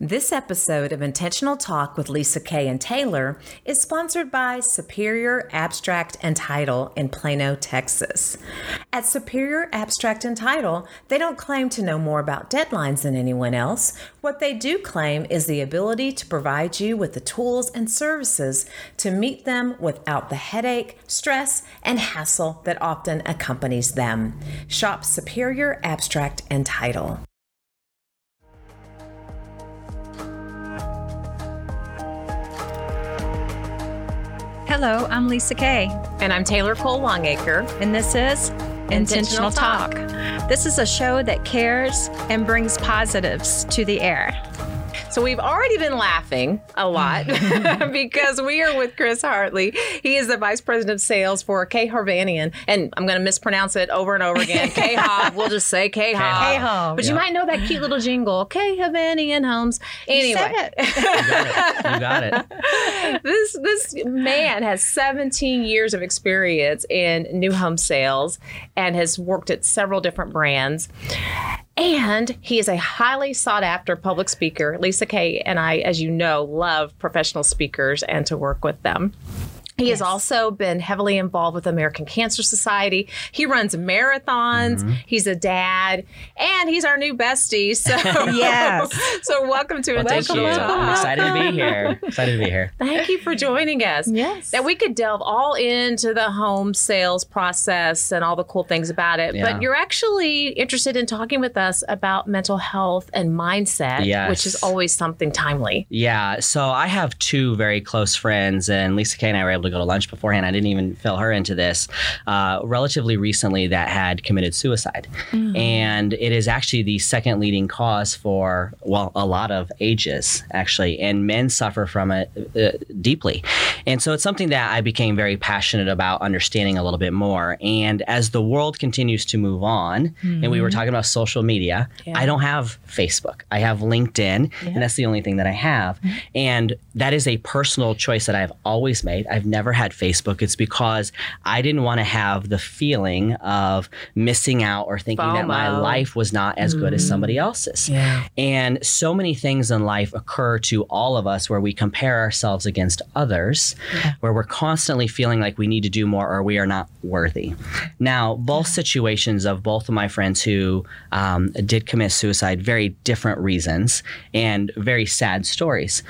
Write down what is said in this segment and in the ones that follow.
This episode of Intentional Talk with Lisa Kay and Taylor is sponsored by Superior Abstract and Title in Plano, Texas. At Superior Abstract and Title, they don't claim to know more about deadlines than anyone else. What they do claim is the ability to provide you with the tools and services to meet them without the headache, stress, and hassle that often accompanies them. Shop Superior Abstract and Title. Hello, I'm Lisa Kay. And I'm Taylor Cole Longacre. And this is Intentional, Intentional Talk. Talk. This is a show that cares and brings positives to the air. So we've already been laughing a lot mm. because we are with Chris Hartley. He is the Vice President of Sales for K Hovnanian. And I'm going to mispronounce it over and over again. K Hov. We'll just say K Hov. But yep. you might know that cute little jingle. K Hovnanian Homes. Anyway. You, you got it. You got it. this, this man has 17 years of experience in new home sales and has worked at several different brands. And he is a highly sought after public speaker. Lisa Kay and I, as you know, love professional speakers and to work with them. He yes. has also been heavily involved with the American Cancer Society. He runs marathons. Mm-hmm. He's a dad, and he's our new bestie. So yes. so welcome to well, Intentional Talk. Excited to be here. Excited to be here. Thank you for joining us. Yes. That we could delve all into the home sales process and all the cool things about it. Yeah. But you're actually interested in talking with us about mental health and mindset, yes. which is always something timely. Yeah. So I have two very close friends, and Lisa Kay and I were able to go to lunch beforehand. I didn't even fill her into this. Uh, relatively recently, that had committed suicide, mm-hmm. and it is actually the second leading cause for well, a lot of ages actually, and men suffer from it uh, deeply, and so it's something that I became very passionate about understanding a little bit more. And as the world continues to move on, mm-hmm. and we were mm-hmm. talking about social media, yeah. I don't have Facebook. I have LinkedIn, yeah. and that's the only thing that I have, mm-hmm. and that is a personal choice that I've always made. I've never had Facebook, it's because I didn't want to have the feeling of missing out or thinking FOMO. that my life was not as mm. good as somebody else's. Yeah. And so many things in life occur to all of us where we compare ourselves against others, yeah. where we're constantly feeling like we need to do more or we are not worthy. Now, both situations of both of my friends who um, did commit suicide, very different reasons and very sad stories.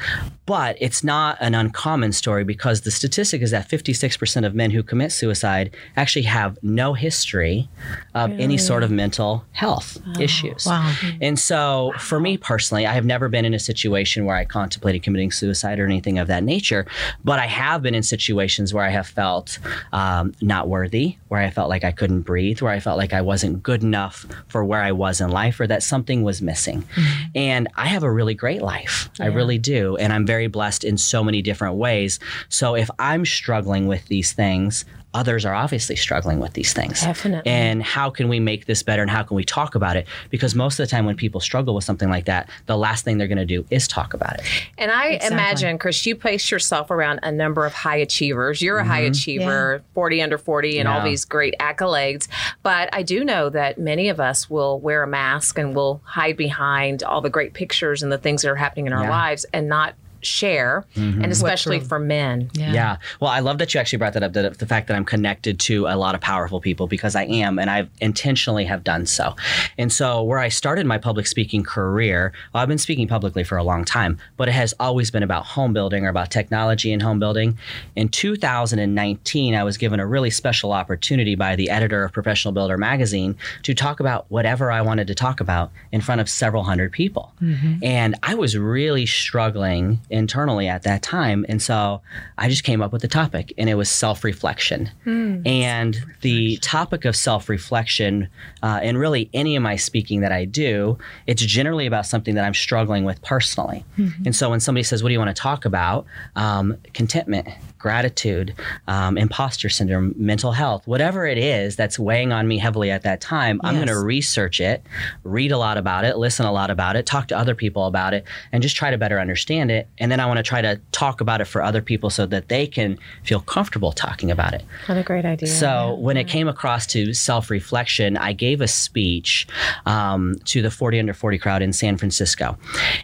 But it's not an uncommon story because the statistic is that 56% of men who commit suicide actually have no history of really? any sort of mental health oh, issues. Wow. And so, for me personally, I have never been in a situation where I contemplated committing suicide or anything of that nature, but I have been in situations where I have felt um, not worthy, where I felt like I couldn't breathe, where I felt like I wasn't good enough for where I was in life, or that something was missing. Mm-hmm. And I have a really great life. Yeah. I really do. And I'm very blessed in so many different ways. So, if I'm struggling with these things, others are obviously struggling with these things. Definitely. And how can we make this better and how can we talk about it? Because most of the time when people struggle with something like that, the last thing they're going to do is talk about it. And I exactly. imagine, Chris, you place yourself around a number of high achievers. You're a mm-hmm. high achiever, yeah. 40 under 40, and yeah. all these great accolades. But I do know that many of us will wear a mask and will hide behind all the great pictures and the things that are happening in our yeah. lives and not share, mm-hmm. and especially for men. Yeah. yeah. Well, I love that you actually brought that up. That the fact that I'm connected to a lot of powerful people because I am, and I've intentionally have done so. And so, where I started my public speaking career, well, I've been speaking publicly for a long time, but it has always been about home building or about technology and home building. In 2019, I was given a really special opportunity by the editor of Professional Builder magazine to talk about whatever I wanted to talk about in front of several hundred people. Mm-hmm. And I was really struggling internally at that time. And so I just came up with the topic, and it was self reflection. Mm, and the topic of self reflection, uh, and really any of my speaking that I do, it's generally about something that I'm struggling with personally. Mm-hmm. And so when somebody says, What do you want to talk about? Um, contentment, gratitude, um, imposter syndrome, mental health, whatever it is that's weighing on me heavily at that time, yes. I'm going to research it, read a lot about it, listen a lot about it, talk to other people about it, and just try to better understand it. And then I want to try to talk about it for other people so that they can feel comfortable talking about it. What a great idea. So when it came across to self reflection, I gave a speech um, to the 40 under 40 crowd in San Francisco.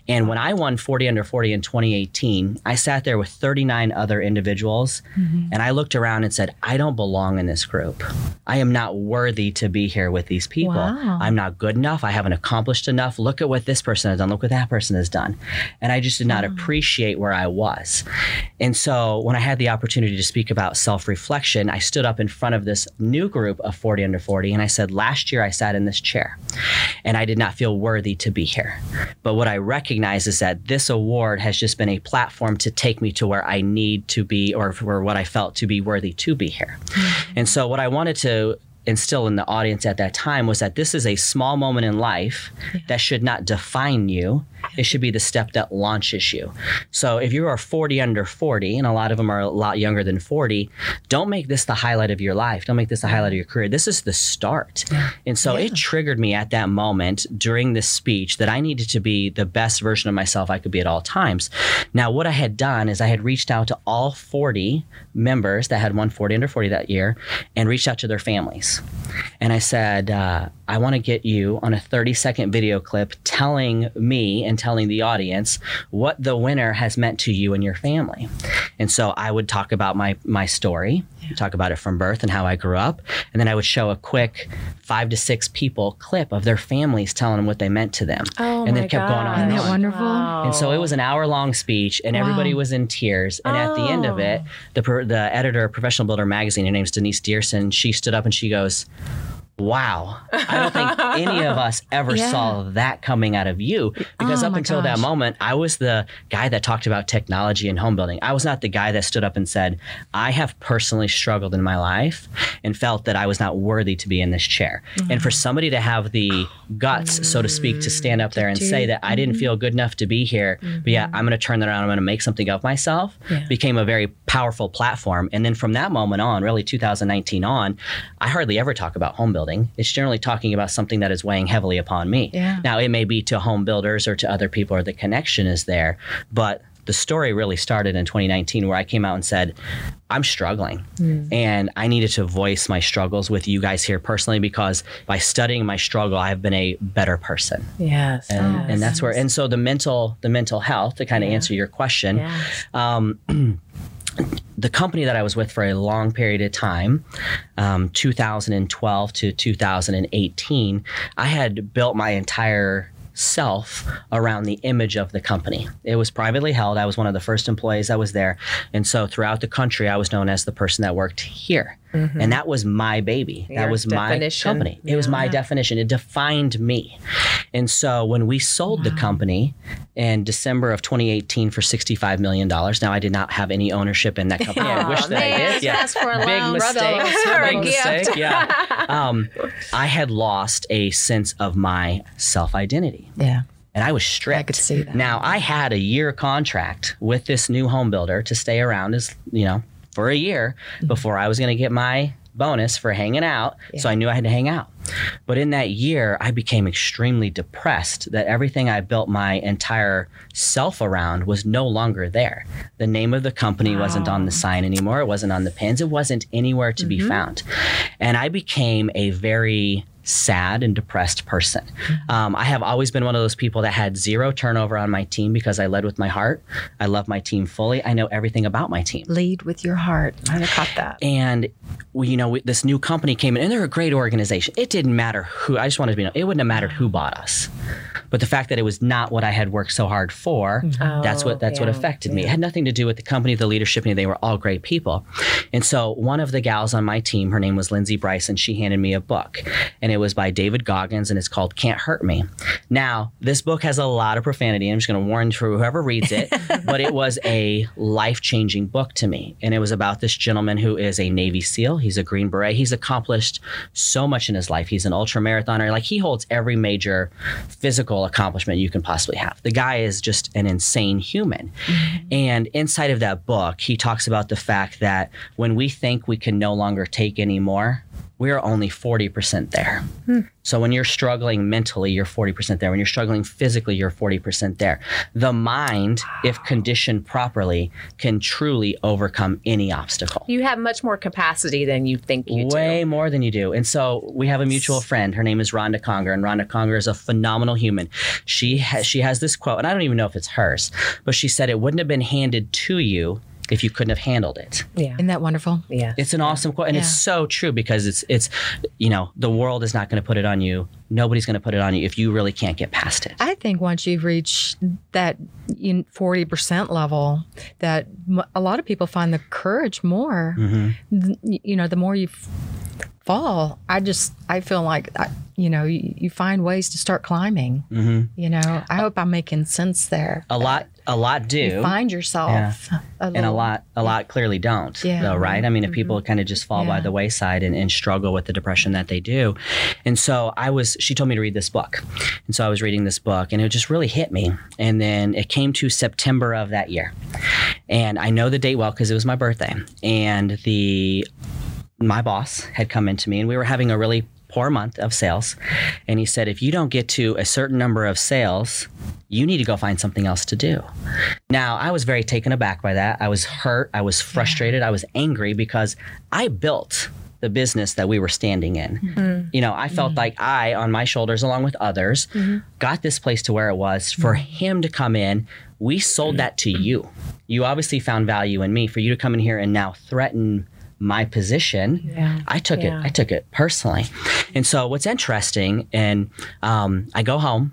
And when I won 40 under 40 in 2018, I sat there with 39 other individuals Mm-hmm. and I looked around and said, I don't belong in this group. I am not worthy to be here with these people. Wow. I'm not good enough. I haven't accomplished enough. Look at what this person has done. Look what that person has done. And I just did not appreciate where I was. And so when I had the opportunity to speak about self reflection, I stood up in front of this new group of 40 under 40 and I said, Last year I sat in this chair and I did not feel worthy to be here. But what I recognize is that this award has just been a platform to take me to where I need to be or for what I felt to be worthy to be here. Mm-hmm. And so what I wanted to instill in the audience at that time was that this is a small moment in life that should not define you. It should be the step that launches you. So if you are 40 under 40, and a lot of them are a lot younger than 40, don't make this the highlight of your life. Don't make this the highlight of your career. This is the start. And so it triggered me at that moment during this speech that I needed to be the best version of myself I could be at all times. Now, what I had done is I had reached out to all 40 members that had won 40 under 40 that year and reached out to their families. And I said, uh, I want to get you on a 30 second video clip telling me and telling the audience what the winner has meant to you and your family. And so I would talk about my, my story, talk about it from birth and how I grew up. And then I would show a quick five to six people clip of their families telling them what they meant to them. Oh and my then kept going on God. and Isn't that on. wonderful? And so it was an hour long speech, and everybody was in tears. And at the end of it, oh. the the editor of Professional Builder magazine, her name's Denise Dersin, she stood up and she goes, Wow, I don't think any of us ever Yeah. saw that coming out of you. Because Oh up until that moment, I was the guy that talked about technology and home building. I was not the guy that stood up and said, I have personally struggled in my life and felt that I was not worthy to be in this chair. And for mm. somebody to have the guts, so to speak, to stand up there and mm. say that I didn't mm-hmm. feel good enough to be here, but yeah, mm-hmm. I'm going to turn that around, I'm going to make something of myself, Yeah. became a very powerful platform. And then from that moment on, really 2019 on, I hardly ever talk about home building. It's generally talking about something that is weighing heavily upon me. Yeah. Now, it may be to home builders or to other people, or the connection is there, but the story really started in 2019 where I came out and said, I'm struggling. And I needed to voice my struggles with you guys here personally because by studying my struggle, I've been a better person. Yes. And, yes. and that's where, and so the mental, the mental health to kind of answer your question, Yes. um, the company that I was with for a long period of time, um, 2012 to 2018, I had built my entire self around the image of the company. It was privately held. I was one of the first employees that was there. And so throughout the country, I was known as the person that worked here. And that was my baby. that Your was my definition. company. It was my definition. It defined me. And so when we sold the company in December of 2018 for $65 million, now I did not have any ownership in that company. I wish that I did. Yeah. For a Big mistake. Big mistake. Yeah. Um, I had lost a sense of my self identity Yeah. and I was strict. I could see that. Now I had a year contract with this new home builder to stay around as you know for a year Mm-hmm. before I was going to get my bonus for hanging out. So I knew I had to hang out. But in that year, I became extremely depressed that everything I built my entire self around was no longer there. The name of the company wasn't on the sign anymore. It wasn't on the pins. It wasn't anywhere to be found. And I became a very sad and depressed person. Um, I have always been one of those people that had zero turnover on my team because I led with my heart. I love my team fully. I know everything about my team. Lead with your heart. I caught that. And we, you know, we, this new company came in, and they're a great organization. It didn't matter who. I just wanted to be. Known, it wouldn't have mattered who bought us, but the fact that it was not what I had worked so hard for, that's what that's what yeah, affected me. It had nothing to do with the company, the leadership, and they were all great people. And so one of the gals on my team, her name was Lindsay Bryce, and she handed me a book, and it was by David Goggins, and it's called "Can't Hurt Me." Now, this book has a lot of profanity. I'm just going to warn for whoever reads it, but it was a life changing book to me. And it was about this gentleman who is a Navy SEAL. He's a Green Beret. He's accomplished so much in his life. He's an ultra marathoner. Like he holds every major physical accomplishment you can possibly have. The guy is just an insane human. Mm-hmm. And inside of that book, he talks about the fact that when we think we can no longer take anymore, we are only 40% there. Hmm. So when you're struggling mentally, you're 40% there. When you're struggling physically, you're 40% there. The mind, if conditioned properly, can truly overcome any obstacle. You have much more capacity than you think you do. Way do. more than you do. And so we have a mutual friend. Her name is Rhonda Conger, and Rhonda Conger is a phenomenal human. She has she has this quote, and I don't even know if it's hers, but she said it wouldn't have been handed to you if you couldn't have handled it. Yeah. Isn't that wonderful? Yeah. It's an awesome quote, and it's so true because it's it's you know the world is not going to put it on you. Nobody's going to put it on you if you really can't get past it. I think once you've reached that forty percent level, that a lot of people find the courage more. Mm-hmm. Th- You know, the more you fall, I just I feel like I, you know you, you find ways to start climbing. Mm-hmm. You know, I hope I'm making sense there. A lot, a lot do. You find yourself, a and a lot a lot clearly don't Yeah. though right? I mean if mm-hmm. people kind of just fall by the wayside and, and struggle with the depression that they do. And so i was she told me to read this book. And so i was reading this book and it just really hit me. And then it came to september of that year. And i know the date well because it was my birthday. And the my boss had come into me and we were having a really poor month of sales. And he said if you don't get to a certain number of sales you need to go find something else to do. Now i was very taken aback by that. I was hurt. I was frustrated. I was angry because i built the business that we were standing in. Mm-hmm. You know i felt mm-hmm. like i on my shoulders along with others mm-hmm. got this place to where it was for him to come in. We sold that to you. You obviously found value in me for you to come in here and now threaten my position i took Yeah. it i took it personally and so what's interesting and um, i go home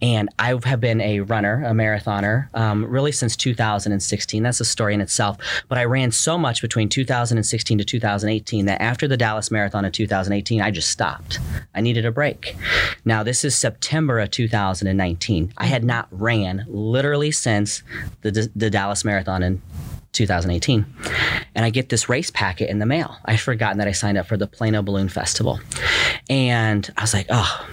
and I have been a runner, a marathoner, um, really since 2016. That's a story in itself. But I ran so much between 2016 to 2018 that after the Dallas Marathon in 2018, I just stopped. I needed a break. Now, this is September of 2019. I had not ran literally since the, the Dallas Marathon in 2018. And I get this race packet in the mail. I'd forgotten that I signed up for the Plano Balloon Festival. And I was like, oh,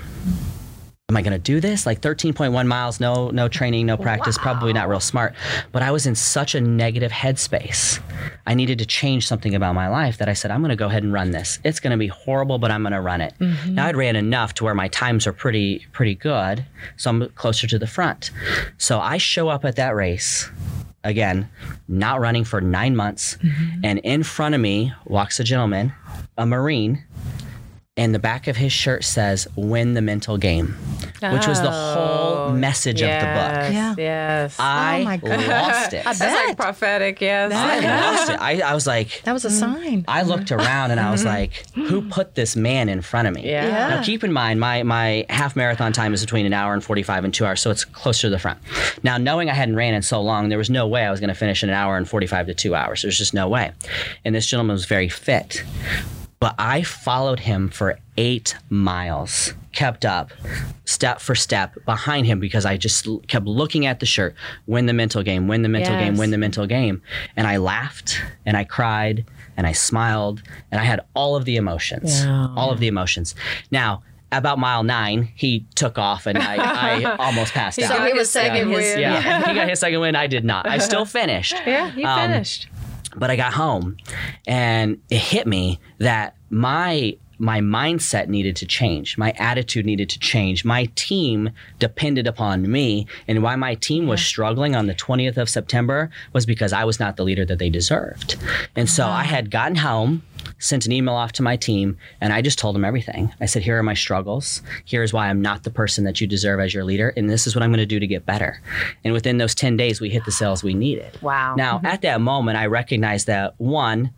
am I going to do this? Like 13.1 miles, no no training, no practice, probably not real smart. But I was in such a negative headspace. I needed to change something about my life that I said, I'm going to go ahead and run this. It's going to be horrible, but I'm going to run it. Mm-hmm. Now I'd ran enough to where my times are pretty pretty good, so I'm closer to the front. So I show up at that race again, not running for 9 months, mm-hmm. and in front of me walks a gentleman, a marine, and the back of his shirt says win the mental game which was the oh, whole message of the book Yeah. Yes. i oh my God. lost it That's like prophetic, yes. i lost it I, I was like That was a hmm. sign. i looked mm-hmm. around and i was mm-hmm. like who put this man in front of me Yeah. Yeah. now keep in mind my my half marathon time is between an hour and 45 and two hours so it's closer to the front now knowing i hadn't ran in so long there was no way i was going to finish in an hour and 45 to two hours there's just no way and this gentleman was very fit but I followed him for eight miles, kept up, step for step behind him because I just kept looking at the shirt, win the mental game, win the mental game, win the mental game. And I laughed and I cried and I smiled and I had all of the emotions, Yeah. all of the emotions. Now, about mile nine, he took off and I, I almost passed out. got he his was second his- win. Yeah, he got his second win. I did not. I still finished. Yeah, he Um, finished. But I got home and it hit me that my my mindset needed to change. My attitude needed to change. My team depended upon me. And why my team was struggling on the 20th of September was because I was not the leader that they deserved. And so I uh-huh. had gotten home, sent an email off to my team, and I just told them everything. I said, Here are my struggles. Here's why I'm not the person that you deserve as your leader. And this is what I'm going to do to get better. And within those 10 days, we hit the sales we needed. Wow. Now, mm-hmm. at that moment, I recognized that one,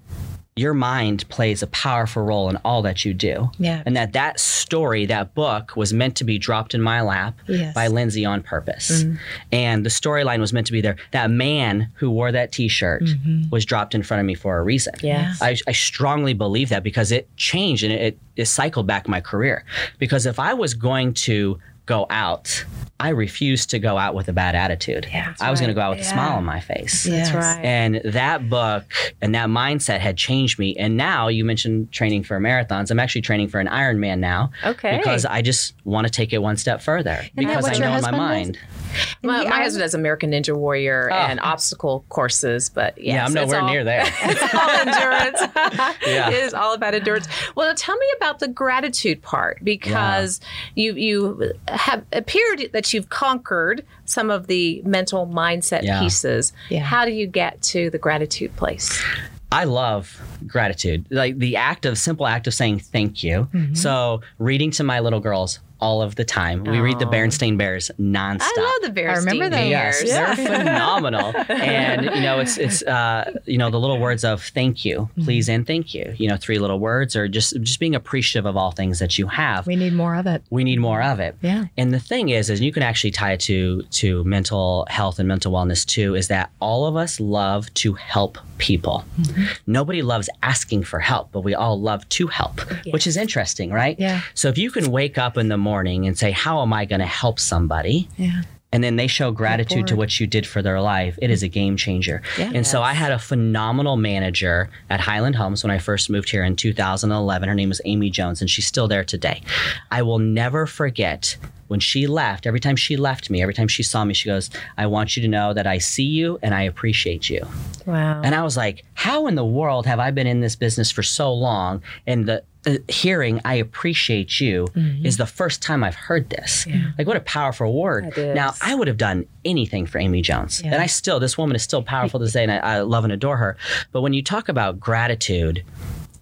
your mind plays a powerful role in all that you do. Yeah. And that that story, that book was meant to be dropped in my lap Yes. by Lindsay on purpose. Mm-hmm. And the storyline was meant to be there. That man who wore that t-shirt mm-hmm. was dropped in front of me for a reason. Yes. I, I strongly believe that because it changed and it, it cycled back my career. Because if I was going to go out, I refused to go out with a bad attitude. Yeah, I was going to go out with a smile on my face. Yes. That's right. And that book and that mindset had changed me. And now you mentioned training for marathons. I'm actually training for an Ironman now. Okay. Because I just want to take it one step further. that because I your know in my husband mind. My, my husband does American Ninja Warrior oh. and obstacle courses, but yes, yeah, I'm nowhere all- near there. It's all endurance. Yeah. It is all about endurance. Well, tell me about the gratitude part because you you have appeared that you've conquered some of the mental mindset Yeah. pieces. Yeah. How do you get to the gratitude place? I love gratitude. Like the act of simple act of saying thank you. Mm-hmm. So reading to my little girls all of the time. We read the Berenstain Bears nonstop. I love the Bear I remember those. Yes, Bears. they're phenomenal, and you know it's it's uh, you know the little words of thank you, Mm-hmm. please, and thank you. You know, three little words, or just just being appreciative of all things that you have. We need more of it. we need more of it. Yeah. And the thing is, is you can actually tie it to to mental health and mental wellness too. Is that all of us love to help people. Mm-hmm. Nobody loves asking for help, but we all love to help, which is interesting, right? Yeah. So if you can wake up in the morning and say, "How am I going to help somebody?" Yeah. and then they show gratitude to what you did for their life, it is a game changer. Yeah. And so I had a phenomenal manager at Highland Homes when I first moved here in 2011. Her name was Amy Jones, and she's still there today. I will never forget when she left, every time she left me, every time she saw me, she goes, I want you to know that I see you and I appreciate you. Wow. And I was like, how in the world have I been in this business for so long? And the uh, hearing I appreciate you is the first time I've heard this. Like, what a powerful word. Now, I would have done anything for Amy Jones. And I still, this woman is still powerful to this day, and I, I love and adore her. But when you talk about gratitude,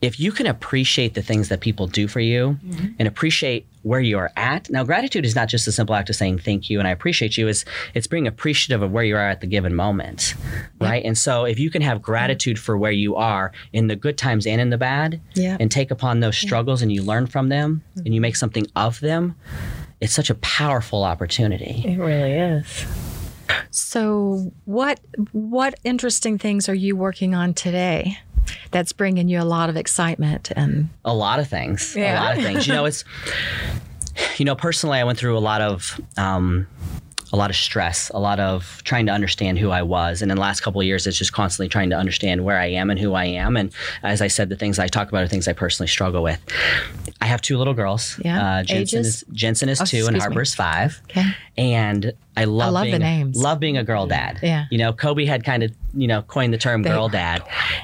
if you can appreciate the things that people do for you and appreciate where you're at now gratitude is not just a simple act of saying thank you and i appreciate you it's it's being appreciative of where you are at the given moment right and so if you can have gratitude for where you are in the good times and in the bad Yeah. and take upon those struggles and you learn from them and you make something of them it's such a powerful opportunity it really is. So, what what interesting things are you working on today? That's bringing you a lot of excitement and a lot of things Yeah. a lot of things you know it's you know personally i went through a lot of um a lot of stress a lot of trying to understand who i was and in the last couple of years it's just constantly trying to understand where i am and who i am and as i said the things i talk about are things i personally struggle with i have two little girls Yeah. uh, jensen Ages? is jensen is Oh, two and excuse me. five okay. and I love, love the being, names. Love being a girl dad. Yeah. You know, Kobe had kind of you know coined the term They girl dad,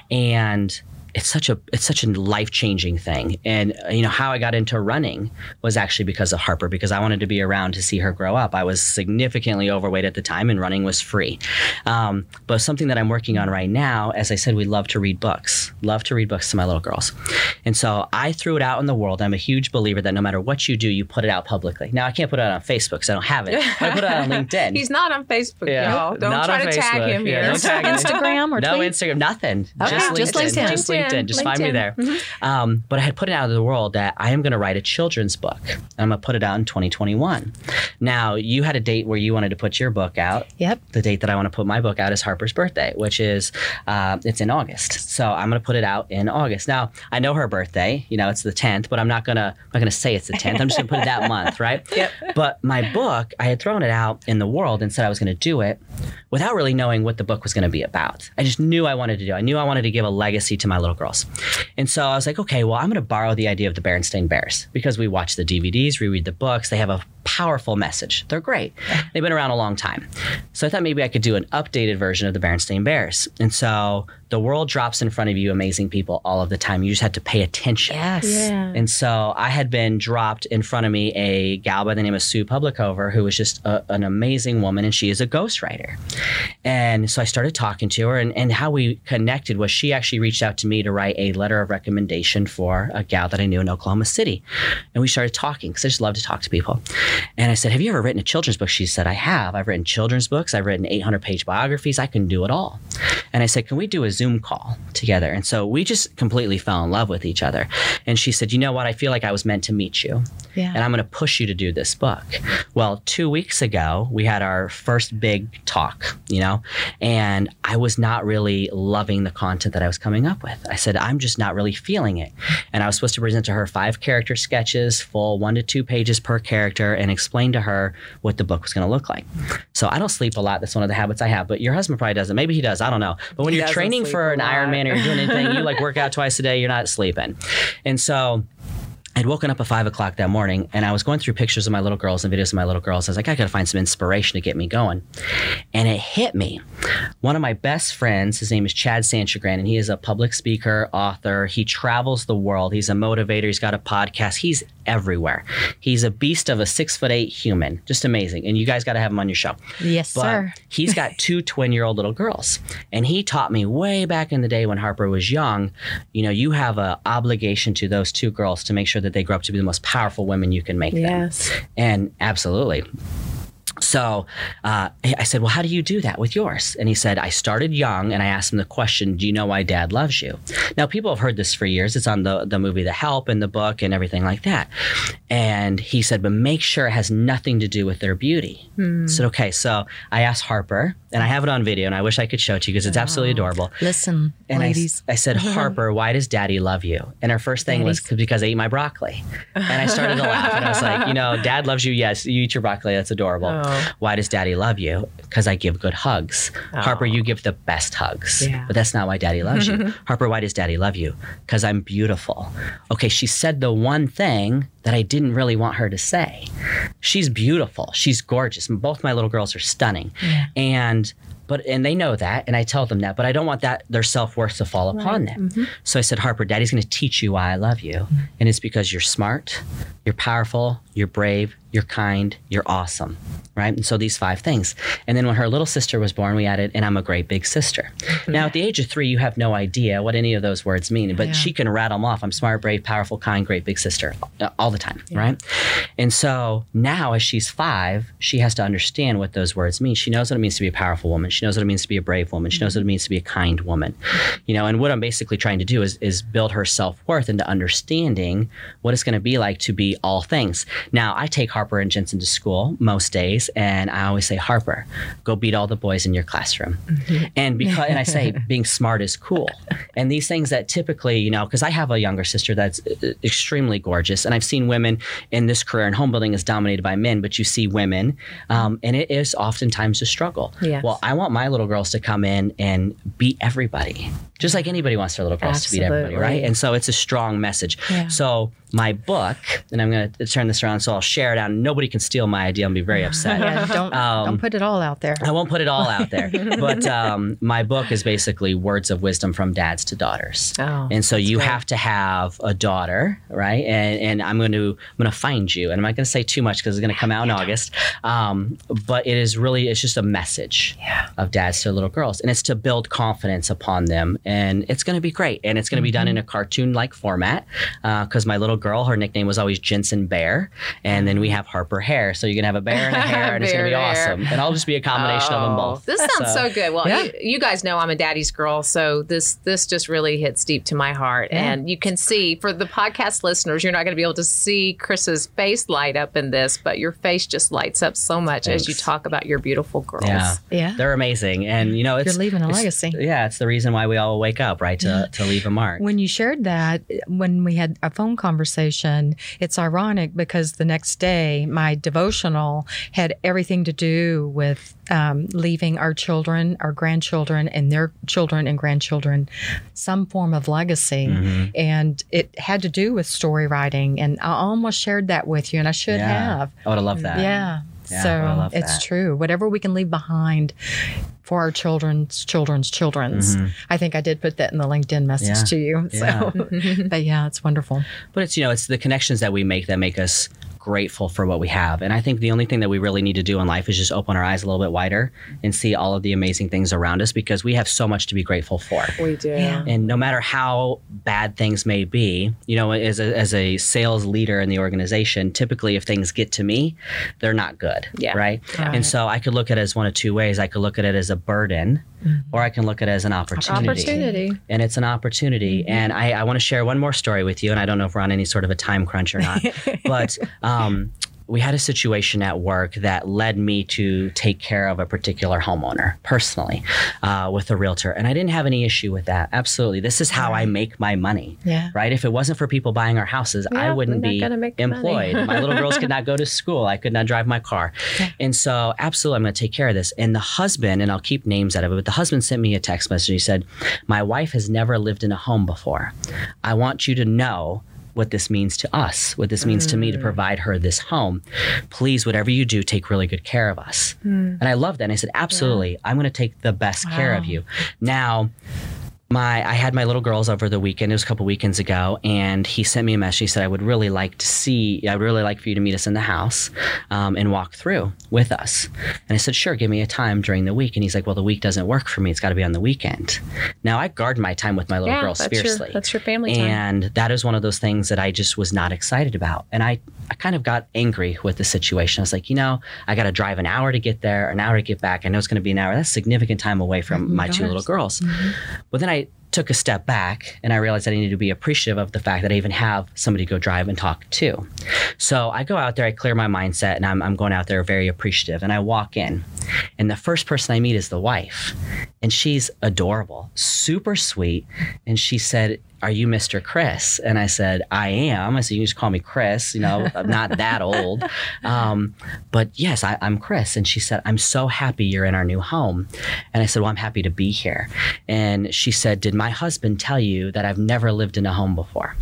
and it's such a it's such a life changing thing. And uh, you know how I got into running was actually because of Harper because I wanted to be around to see her grow up. I was significantly overweight at the time, and running was free. Um, but something that I'm working on right now, as I said, we love to read books. Love to read books to my little girls, and so I threw it out in the world. I'm a huge believer that no matter what you do, you put it out publicly. Now I can't put it out on Facebook because I don't have it. I put it out on LinkedIn. He's not on Facebook, Yeah. y'all. Don't Not try on to tag Facebook. him Yeah, here. don't tag him. Instagram or no tweet? Instagram, nothing. Okay, just, just LinkedIn. LinkedIn. Just LinkedIn. LinkedIn. Just find me LinkedIn. there. Um, but I had put it out into the world that I am going to write a children's book. And I'm going to put it out in 2021. Now, you had a date where you wanted to put your book out. Yep. The date that I want to put my book out is Harper's birthday, which is uh, it's in August. So I'm going to put it out in August. Now I know her birthday. You know, it's the 10th, but I'm not gonna I'm not gonna say it's the 10th. I'm just gonna put it that month, right? Yep. But my book, I had thrown it out in the world and said I was going to do it without really knowing what the book was going to be about. I just knew I wanted to do. it. I knew I wanted to give a legacy to my little girls, and so I was like, okay, well, I'm going to borrow the idea of the Berenstain Bears because we watch the DVDs, we read the books. They have a powerful message. They're great. They've been around a long time. So I thought maybe I could do an updated version of the Berenstain Bears. And so the world drops in front of you amazing people all of the time. You just have to pay attention. Yes. Yeah. And so I had been dropped in front of me a gal by the name of Sue Publicover, who was just a, an amazing woman, and she is a ghostwriter. And so I started talking to her, and, and how we connected was she actually reached out to me to write a letter of recommendation for a gal that I knew in Oklahoma City. And we started talking because I just love to talk to people. And I said, Have you ever written a children's book? She said, I have. I've written children's books, I've written 800 page biographies, I can do it all. And I said, Can we do a Zoom call together? And so we just completely fell in love with each other. And she said, You know what? I feel like I was meant to meet you. Yeah. And I'm going to push you to do this book. Well, two weeks ago, we had our first big talk, you know, and I was not really loving the content that I was coming up with. I said, I'm just not really feeling it. And I was supposed to present to her five character sketches, full one to two pages per character, and explain to her what the book was going to look like. So I don't sleep a lot. That's one of the habits I have. But your husband probably doesn't. Maybe he does. I don't know. But when He you're training for an. Ironman or you're doing anything, you like work out twice a day, you're not sleeping. And so I'd woken up at five o'clock that morning and I was going through pictures of my little girls and videos of my little girls. I was like, I gotta find some inspiration to get me going. And it hit me. One of my best friends, his name is Chad Sanschagrin, and he is a public speaker, author. He travels the world. He's a motivator. He's got a podcast. He's everywhere. He's a beast of a six foot eight human. Just amazing. And you guys got to have him on your show. Yes, But sir. he's got two twin year old little girls. And he taught me way back in the day when Harper was young, you know, you have an obligation to those two girls to make sure that they grow up to be the most powerful women you can make them. Yes. And absolutely. So uh, I said, Well, how do you do that with yours? And he said, I started young and I asked him the question, Do you know why dad loves you? Now, people have heard this for years. It's on the, the movie The Help and the book and everything like that. And he said, But make sure it has nothing to do with their beauty. I said, Okay. So I asked Harper, and I have it on video, and I wish I could show it to you because it's oh, absolutely adorable. Listen, And I, ladies. I said, Harper, why does daddy love you? And her first thing was because I eat my broccoli. And I started to laugh. And I was like, you know, dad loves you. Yes, you eat your broccoli. That's adorable. Oh. Why does daddy love you? Because I give good hugs. Harper, you give the best hugs. Yeah. But that's not why daddy loves you. Harper, why does daddy love you? Because I'm beautiful. Okay, she said the one thing that I didn't really want her to say. She's beautiful. She's gorgeous. Both my little girls are stunning. And and but and they know that and I tell them that, but I don't want that their self-worth to fall upon them. Mm-hmm. So I said, Harper, Daddy's gonna teach you why I love you. Mm-hmm. And it's because you're smart, you're powerful, you're brave, you're kind, you're awesome. Right? And so these five things. And then when her little sister was born, we added, and I'm a great big sister. Mm-hmm. Now at the age of three, you have no idea what any of those words mean, but Yeah. she can rattle them off. I'm smart, brave, powerful, kind, great big sister uh, all the time, right? And so now, as she's five, she has to understand what those words mean. She knows what it means to be a powerful woman. She knows what it means to be a brave woman. She knows what it means to be a kind woman. You know, and what I'm basically trying to do is is build her self worth into understanding what it's going to be like to be all things. Now, I take Harper and Jensen to school most days, and I always say, Harper, go beat all the boys in your classroom. And because and I say being smart is cool. And these things that typically, you know, because I have a younger sister that's uh, extremely gorgeous, and I've seen women in this career, and home building is dominated by men, but you see women, um, and it is oftentimes a struggle. Yes. Well, I want my little girls to come in and beat everybody, just like anybody wants their little girls to beat everybody, right? And so it's a strong message. Yeah. So my book, and I'm going to turn this around, so I'll share it out. Nobody can steal my idea and be very upset. yeah, don't Um, don't put it all out there. I won't put it all out there, but um, my book is basically words of wisdom from dads to daughters. Oh, and so you great. have to have a daughter, right? And and I'm going to I'm going to find you, and I'm not going to say too much because it's going to come out in August. Um, but it is really it's just a message of dads to little girls, and it's to build confidence upon them, and it's going to be great, and it's going to be done in a mm-hmm. cartoon like format uh, because my little girl, her nickname was always Jensen Bear, and then we have Harper Hare, so you're going to have a bear and a hare, and it's going to be Bear and a hare. awesome, and I'll just be a combination of them Oh, both. This sounds so, good. Well, Yeah. you, you guys know I'm a daddy's girl, so this this just really hits deep to my heart. And you can see for the podcast listeners, you're not going to be able to see Chris's face light up in this, but your face just lights up so much as you talk about your beautiful girls. Yeah. Yeah. They're amazing. And you know, it's You're leaving a legacy. Yeah, it's the reason why we all wake up, right? To to leave a mark. When you shared that, when we had a phone conversation, it's ironic because the next day, my devotional had everything to do with um, leaving our children, our grandchildren, and their children and grandchildren some form of legacy. Mm-hmm. And it had to do with story writing. And I almost shared that with you, and I should yeah. have. I would have loved that. Yeah. Yeah, so it's that. true. Whatever we can leave behind for our children's children's children's. I think I did put that in the LinkedIn message Mm-hmm. Yeah. to you. So, but yeah, it's wonderful. But it's you know, it's the connections that we make that make us grateful for what we have. And I think the only thing that we really need to do in life is just open our eyes a little bit wider and see all of the amazing things around us because we have so much to be grateful for. We do. Yeah. And no matter how bad things may be, you know, as a, as a sales leader in the organization, typically if things get to me, they're not good. Yeah. Right. Right. And so I could look at it as one of two ways. I could look at it as a burden or I can look at it as an opportunity. Opportunity. And it's an opportunity. And I, I want to share one more story with you. And I don't know if we're on any sort of a time crunch or not. but um, we had a situation at work that led me to take care of a particular homeowner personally uh, with a realtor. And I didn't have any issue with that. Absolutely. This is how I make my money. Yeah. Right? If it wasn't for people buying our houses, I wouldn't be gonna make the money. employed. my little girls could not go to school. I could not drive my car. Okay. And so, absolutely, I'm going to take care of this. And the husband, and I'll keep names out of it, but the husband sent me a text message. He said, My wife has never lived in a home before. I want you to know what this means to us, what this means to me to mm. provide her this home. Please, whatever you do, take really good care of us. Mm. And I loved that. And I said, Absolutely. I'm going to take the best care of you. Now, my I had my little girls over the weekend. It was a couple weekends ago, and he sent me a message. He said, "I would really like to see. I'd really like for you to meet us in the house um, and walk through with us." And I said, "Sure, give me a time during the week." And he's like, "Well, the week doesn't work for me. It's got to be on the weekend." Now I guard my time with my little Yeah, girls that's your- fiercely. that's your family time. And that is one of those things that I just was not excited about. And I I kind of got angry with the situation. I was like, you know, I got to drive an hour to get there, an hour to get back. I know it's going to be an hour. That's significant time away from my two little girls. But then I took a step back and I realized I needed to be appreciative of the fact that I even have somebody to go drive and talk to. So I go out there, I clear my mindset, and I'm, I'm going out there very appreciative. And I walk in, and the first person I meet is the wife. And she's adorable, super sweet. And she said, are you Mr. Chris? And I said, I am. I said, you can just call me Chris. You know, I'm not that old. Um, but yes, I, I'm Chris. And she said, I'm so happy you're in our new home. And I said, Well, I'm happy to be here. And she said, Did my husband tell you that I've never lived in a home before?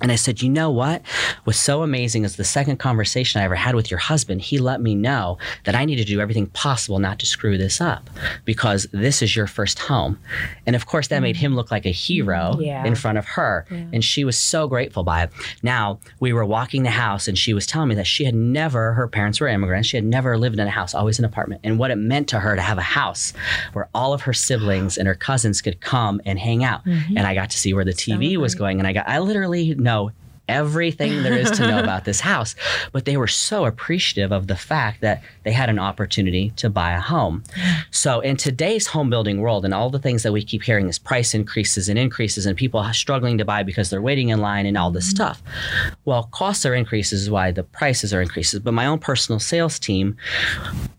And I said, You know what? was so amazing is the second conversation I ever had with your husband, he let me know that I need to do everything possible not to screw this up because this is your first home. And of course, that made him look like a hero Yeah. in front of her. And she was so grateful by it. Now, we were walking the house and she was telling me that she had never, her parents were immigrants, she had never lived in a house, always an apartment. And what it meant to her to have a house where all of her siblings and her cousins could come and hang out. Mm-hmm. And I got to see where the TV was going. And I got, I literally know everything there is to know about this house. But they were so appreciative of the fact that they had an opportunity to buy a home. So in today's home building world and all the things that we keep hearing is price increases and increases and people struggling to buy because they're waiting in line and all this mm-hmm. stuff. Well, costs are increases is why the prices are increases. But my own personal sales team,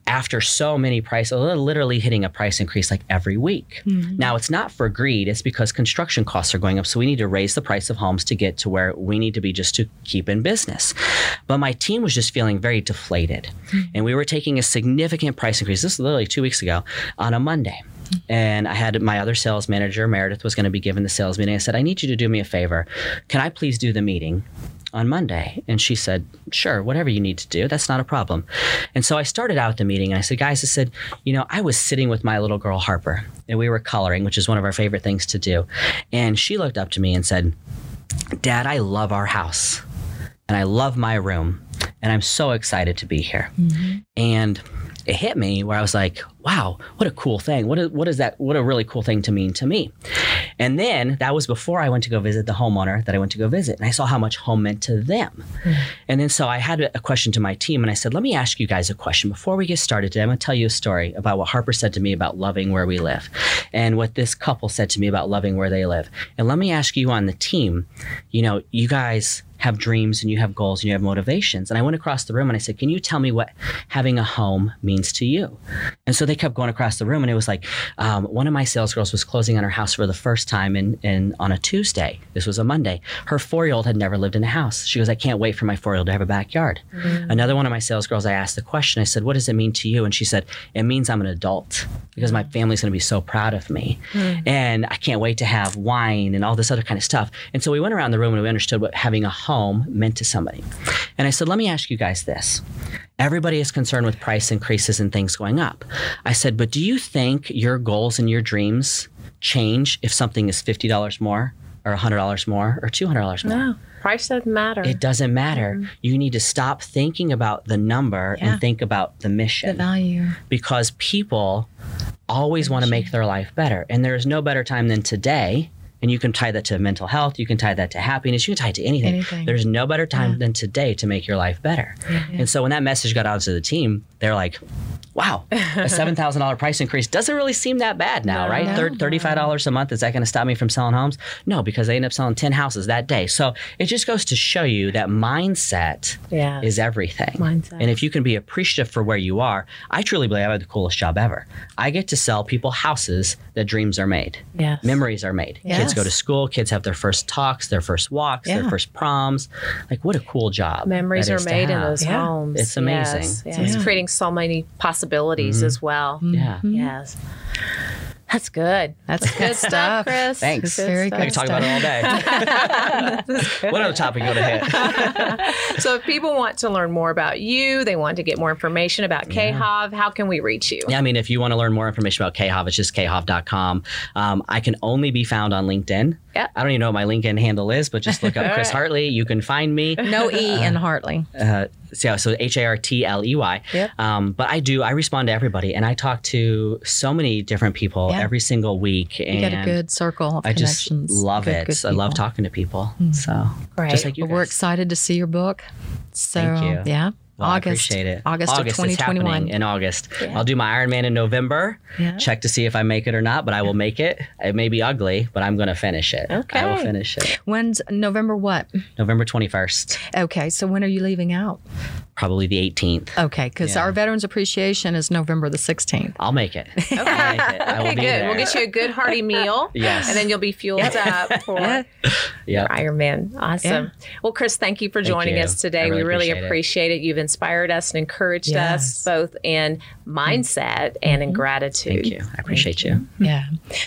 after so many price, literally hitting a price increase like every week. Mm-hmm. Now it's not for greed; it's because construction costs are going up. So we need to raise the price of homes to get to where we need to be just to keep in business. But my team was just feeling very deflated, mm-hmm. and we were taking a significant price increase. This is literally two weeks ago on a Monday. Mm-hmm. And I had my other sales manager, Meredith, was going to be given the sales meeting. I said, I need you to do me a favor. Can I please do the meeting? On Monday. And she said, Sure, whatever you need to do, that's not a problem. And so I started out the meeting and I said, Guys, I said, you know, I was sitting with my little girl Harper and we were coloring, which is one of our favorite things to do. And she looked up to me and said, Dad, I love our house and I love my room and I'm so excited to be here. Mm-hmm. And it hit me where I was like, wow, what a cool thing. What is, what is that? What a really cool thing to mean to me. And then that was before I went to go visit the homeowner that I went to go visit. And I saw how much home meant to them. Hmm. And then so I had a a question to my team and I said, let me ask you guys a question. Before we get started today, I'm going to tell you a story about what Harper said to me about loving where we live and what this couple said to me about loving where they live. And let me ask you on the team, you know, you guys have dreams and you have goals and you have motivations. And I went across the room and I said, Can you tell me what having a home means to you? And so they kept going across the room and it was like um, one of my sales girls was closing on her house for the first time in, in on a Tuesday. This was a Monday. Her four year old had never lived in a house. She goes, I can't wait for my four year old to have a backyard. Another one of my sales girls, I asked the question, I said, What does it mean to you? And she said, It means I'm an adult because my family's going to be so proud of me. And I can't wait to have wine and all this other kind of stuff. And so we went around the room and we understood what having a home meant to somebody. And I said, Let me ask you guys this. Everybody is concerned with price increases and things going up. I said, But do you think your goals and your dreams change if something is $50 more or $100 more or $200 more? No, price doesn't matter. It doesn't matter. You need to stop thinking about the number Yeah. and think about the mission The value. because people always want to make their life better. And there is no better time than today. And you can tie that to mental health, you can tie that to happiness, you can tie it to anything. Anything. There's no better time than today to make your life better. And so when that message got out to the team, they're like, wow, a $7,000 price increase doesn't really seem that bad now, right? No. $35 a month, is that going to stop me from selling homes? No, because they end up selling 10 houses that day. So it just goes to show you that mindset Yeah. is everything. Mindset. And if you can be appreciative for where you are, I truly believe I have the coolest job ever. I get to sell people houses that dreams are made. Yes. Memories are made. Kids go to school, kids have their first talks, their first walks, their first proms. Like what a cool job. Memories are made in those Yeah. homes. It's amazing. Yes, yes. Yeah. It's creating so many possibilities as well. Yeah. Yes. That's good. That's good Good stuff, stuff. Chris. Thanks. Good Very stuff. I can talk about it all day. what other topic you want to hit? So if people want to learn more about you, they want to get more information about KHOV, how can we reach you? Yeah, I mean, if you want to learn more information about KHOV, it's just khov.com. Um, I can only be found on LinkedIn. Yeah. I don't even know what my LinkedIn handle is, but just look up Chris right. Hartley. You can find me. No E in Hartley. Uh, so, so H A R T L E Y. Yep. Um, but I do, I respond to everybody and I talk to so many different people Yeah. every single week. You and get a good circle of I just love Good, it. good I love talking to people. So, Great. just like you Well, we're excited to see your book. So, Thank you. yeah. Well, August. I appreciate it. August, of it's 2021. happening in August. I'll do my Ironman in November. Yeah. Check to see if I make it or not, but I will make it. It may be ugly, but I'm going to finish it. Okay. I will finish it. When's November what? November 21st, Okay, so when are you leaving out? Probably the 18th. Okay, because Yeah. our Veterans Appreciation is November the 16th. I'll make it. Okay. Make it. I will Okay, be good. there. We'll get you a good hearty meal. Yes. And then you'll be fueled up for Yep. Ironman. Awesome. Well, Chris, thank you for joining you. us today. Really we really appreciate it. appreciate it. You've inspired us and encouraged us both in mindset and in mm-hmm. gratitude. Thank you. I appreciate you. Yeah.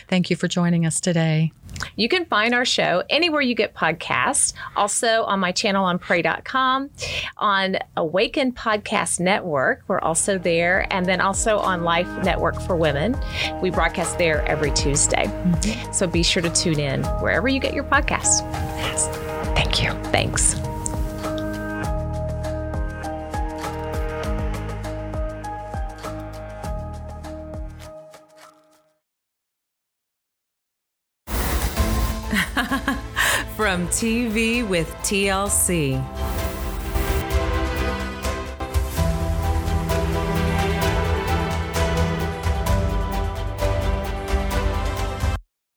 Thank you for joining us today. You can find our show anywhere you get podcasts. Also on my channel on pray.com, on Awaken Podcast Network. We're also there. And then also on Life Network for Women. We broadcast there every Tuesday. Mm-hmm. So be sure to tune in wherever you get your podcasts. Thank you. Thanks. From TV with TLC.